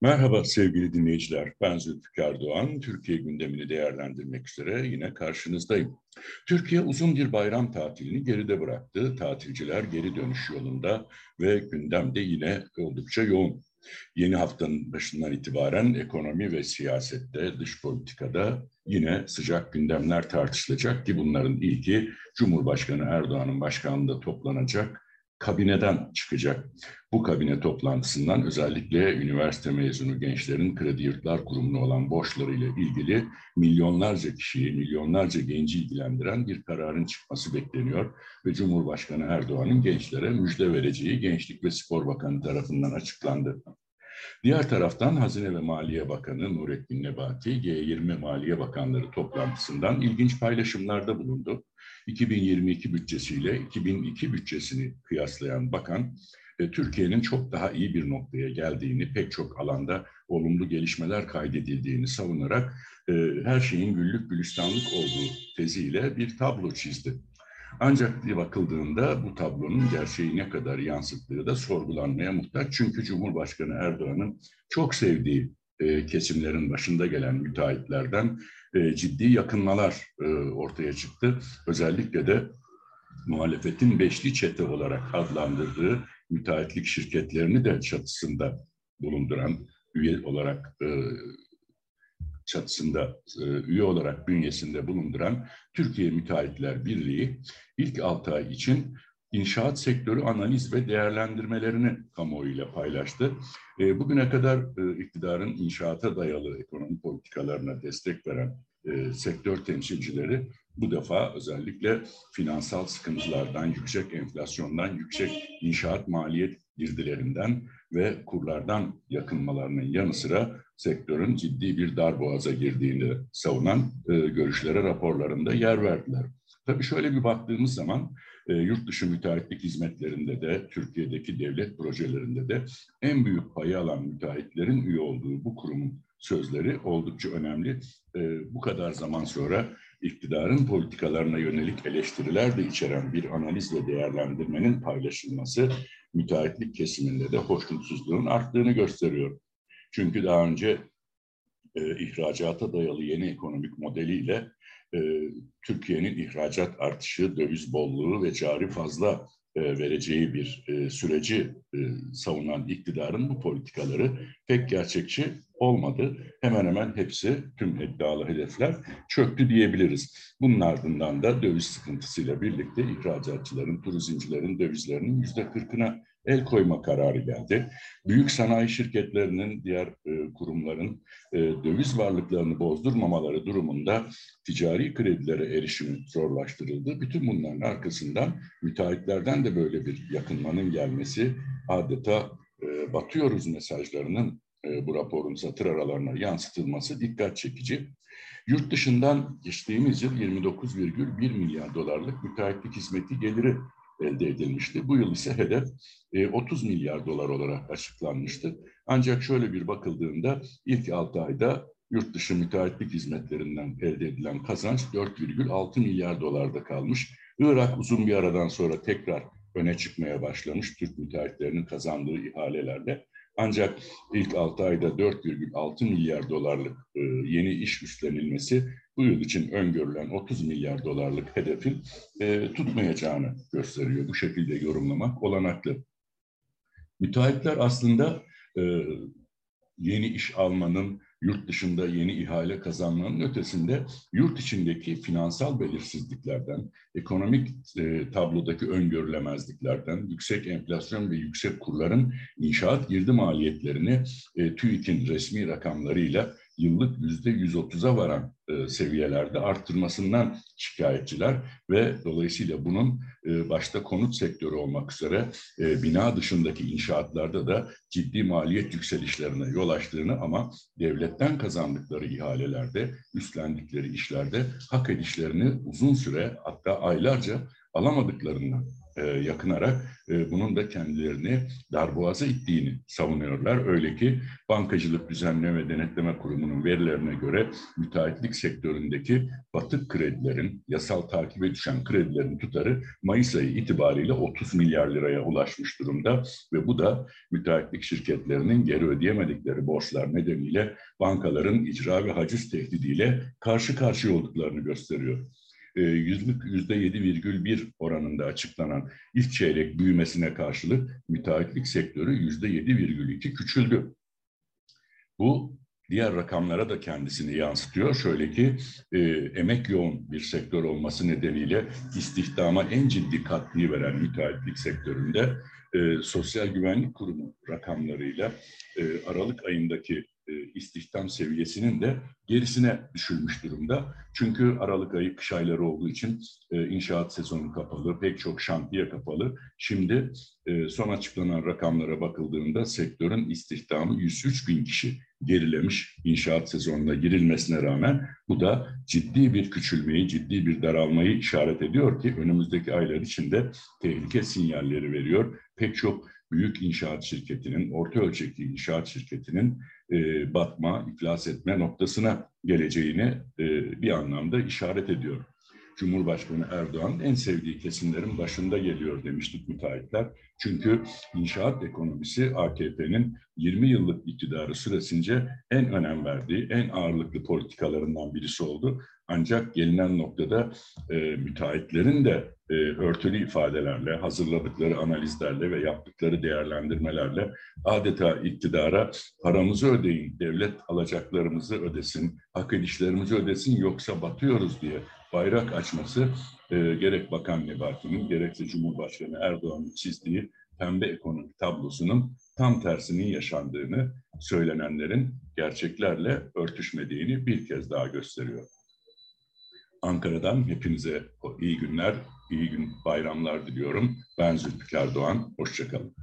Merhaba sevgili dinleyiciler. Ben Zülfikar Doğan. Türkiye gündemini değerlendirmek üzere yine karşınızdayım. Türkiye uzun bir bayram tatilini geride bıraktı. Tatilciler geri dönüş yolunda ve gündemde yine oldukça yoğun. Yeni haftanın başından itibaren ekonomi ve siyasette, dış politikada yine sıcak gündemler tartışılacak ki bunların ilki Cumhurbaşkanı Erdoğan'ın başkanlığında toplanacak kabineden çıkacak. Bu kabine toplantısından özellikle üniversite mezunu gençlerin kredi yurtlar kurumuna olan borçlarıyla ilgili milyonlarca kişiyi, milyonlarca genci ilgilendiren bir kararın çıkması bekleniyor ve Cumhurbaşkanı Erdoğan'ın gençlere müjde vereceği Gençlik ve Spor Bakanı tarafından açıklandı. Diğer taraftan Hazine ve Maliye Bakanı Nurettin Nebati, G20 Maliye Bakanları toplantısından ilginç paylaşımlarda bulundu. 2022 bütçesiyle 2002 bütçesini kıyaslayan bakan, e, Türkiye'nin çok daha iyi bir noktaya geldiğini, pek çok alanda olumlu gelişmeler kaydedildiğini savunarak e, her şeyin güllük gülistanlık olduğu teziyle bir tablo çizdi. Ancak bir bakıldığında bu tablonun gerçeği ne kadar yansıttığı da sorgulanmaya muhtaç. Çünkü Cumhurbaşkanı Erdoğan'ın çok sevdiği e, kesimlerin başında gelen müteahhitlerden e, ciddi yakınmalar e, ortaya çıktı. Özellikle de muhalefetin beşli çete olarak adlandırdığı müteahhitlik şirketlerini de çatısında bulunduran üye olarak e, çatısında e, üye olarak bünyesinde bulunduran Türkiye Müteahhitler Birliği ilk 6 ay için inşaat sektörü analiz ve değerlendirmelerini kamuoyuyla paylaştı. E, bugüne kadar e, iktidarın inşaata dayalı ekonomi politikalarına destek veren e, sektör temsilcileri bu defa özellikle finansal sıkıntılardan, yüksek enflasyondan, yüksek inşaat maliyet girdilerinden ve kurlardan yakınmalarının yanı sıra sektörün ciddi bir darboğaza girdiğini savunan e, görüşlere raporlarında yer verdiler. Tabii şöyle bir baktığımız zaman e, yurt dışı müteahhitlik hizmetlerinde de Türkiye'deki devlet projelerinde de en büyük payı alan müteahhitlerin üye olduğu bu kurumun sözleri oldukça önemli. E, bu kadar zaman sonra iktidarın politikalarına yönelik eleştiriler de içeren bir analiz ve değerlendirmenin paylaşılması müteahhitlik kesiminde de hoşnutsuzluğun arttığını gösteriyor. Çünkü daha önce e, ihracata dayalı yeni ekonomik modeliyle e, Türkiye'nin ihracat artışı, döviz bolluğu ve cari fazla vereceği bir e, süreci e, savunan iktidarın bu politikaları pek gerçekçi olmadı. Hemen hemen hepsi tüm iddialı hedefler çöktü diyebiliriz. Bunun ardından da döviz sıkıntısıyla birlikte ihracatçıların, turizmcilerin dövizlerinin yüzde kırkına el koyma kararı geldi. Büyük sanayi şirketlerinin, diğer e, kurumların e, döviz varlıklarını bozdurmamaları durumunda ticari kredilere erişim zorlaştırıldı. Bütün bunların arkasından müteahhitlerden de böyle bir yakınmanın gelmesi adeta e, batıyoruz mesajlarının e, bu raporun satır aralarına yansıtılması dikkat çekici. Yurt dışından geçtiğimiz yıl 29,1 milyar dolarlık müteahhitlik hizmeti geliri elde edilmişti. Bu yıl ise hedef 30 e, milyar dolar olarak açıklanmıştı. Ancak şöyle bir bakıldığında ilk 6 ayda yurt dışı müteahhitlik hizmetlerinden elde edilen kazanç 4,6 milyar dolarda kalmış. Irak uzun bir aradan sonra tekrar öne çıkmaya başlamış Türk müteahhitlerinin kazandığı ihalelerle. Ancak ilk 6 ayda 4,6 milyar dolarlık e, yeni iş üstlenilmesi bu yıl için öngörülen 30 milyar dolarlık hedefin e, tutmayacağını gösteriyor. Bu şekilde yorumlamak olanaklı. Müteahhitler aslında e, yeni iş almanın, yurt dışında yeni ihale kazanmanın ötesinde yurt içindeki finansal belirsizliklerden, ekonomik e, tablodaki öngörülemezliklerden, yüksek enflasyon ve yüksek kurların inşaat girdi maliyetlerini e, TÜİK'in resmi rakamlarıyla yıllık yüzde 130'a varan e, seviyelerde arttırmasından şikayetçiler ve dolayısıyla bunun e, başta konut sektörü olmak üzere e, bina dışındaki inşaatlarda da ciddi maliyet yükselişlerine yol açtığını ama devletten kazandıkları ihalelerde, üstlendikleri işlerde hak edişlerini uzun süre hatta aylarca alamadıklarından e, yakınarak e, bunun da kendilerini darboğaza ittiğini savunuyorlar. Öyle ki Bankacılık Düzenleme ve Denetleme Kurumu'nun verilerine göre müteahhitlik sektöründeki batık kredilerin, yasal takibe düşen kredilerin tutarı Mayıs ayı itibariyle 30 milyar liraya ulaşmış durumda ve bu da müteahhitlik şirketlerinin geri ödeyemedikleri borçlar nedeniyle bankaların icra ve haciz tehdidiyle karşı karşıya olduklarını gösteriyor. E, yüzlük yüzde yedi virgül bir oranında açıklanan ilk çeyrek büyümesine karşılık müteahhitlik sektörü yüzde yedi virgül iki küçüldü. Bu diğer rakamlara da kendisini yansıtıyor. Şöyle ki e, emek yoğun bir sektör olması nedeniyle istihdama en ciddi katkıyı veren müteahhitlik sektöründe e, Sosyal Güvenlik Kurumu rakamlarıyla e, Aralık ayındaki e, istihdam seviyesinin de gerisine düşülmüş durumda. Çünkü Aralık ayı kış ayları olduğu için e, inşaat sezonu kapalı, pek çok şantiye kapalı. Şimdi e, son açıklanan rakamlara bakıldığında sektörün istihdamı 103 bin kişi gerilemiş inşaat sezonuna girilmesine rağmen bu da ciddi bir küçülmeyi, ciddi bir daralmayı işaret ediyor ki önümüzdeki aylar içinde tehlike sinyalleri veriyor. Pek çok büyük inşaat şirketinin, orta ölçekli inşaat şirketinin e, batma, iflas etme noktasına geleceğini e, bir anlamda işaret ediyor. Cumhurbaşkanı Erdoğan en sevdiği kesimlerin başında geliyor demiştik müteahhitler. Çünkü inşaat ekonomisi AKP'nin 20 yıllık iktidarı süresince en önem verdiği, en ağırlıklı politikalarından birisi oldu. Ancak gelinen noktada e, müteahhitlerin de e, örtülü ifadelerle, hazırladıkları analizlerle ve yaptıkları değerlendirmelerle adeta iktidara paramızı ödeyin, devlet alacaklarımızı ödesin, hak edişlerimizi ödesin yoksa batıyoruz diye bayrak açması e, gerek Bakan Nebati'nin gerekse Cumhurbaşkanı Erdoğan'ın çizdiği pembe ekonomi tablosunun tam tersinin yaşandığını söylenenlerin gerçeklerle örtüşmediğini bir kez daha gösteriyor. Ankara'dan hepinize iyi günler, iyi gün bayramlar diliyorum. Ben Zülfikar Doğan, hoşçakalın.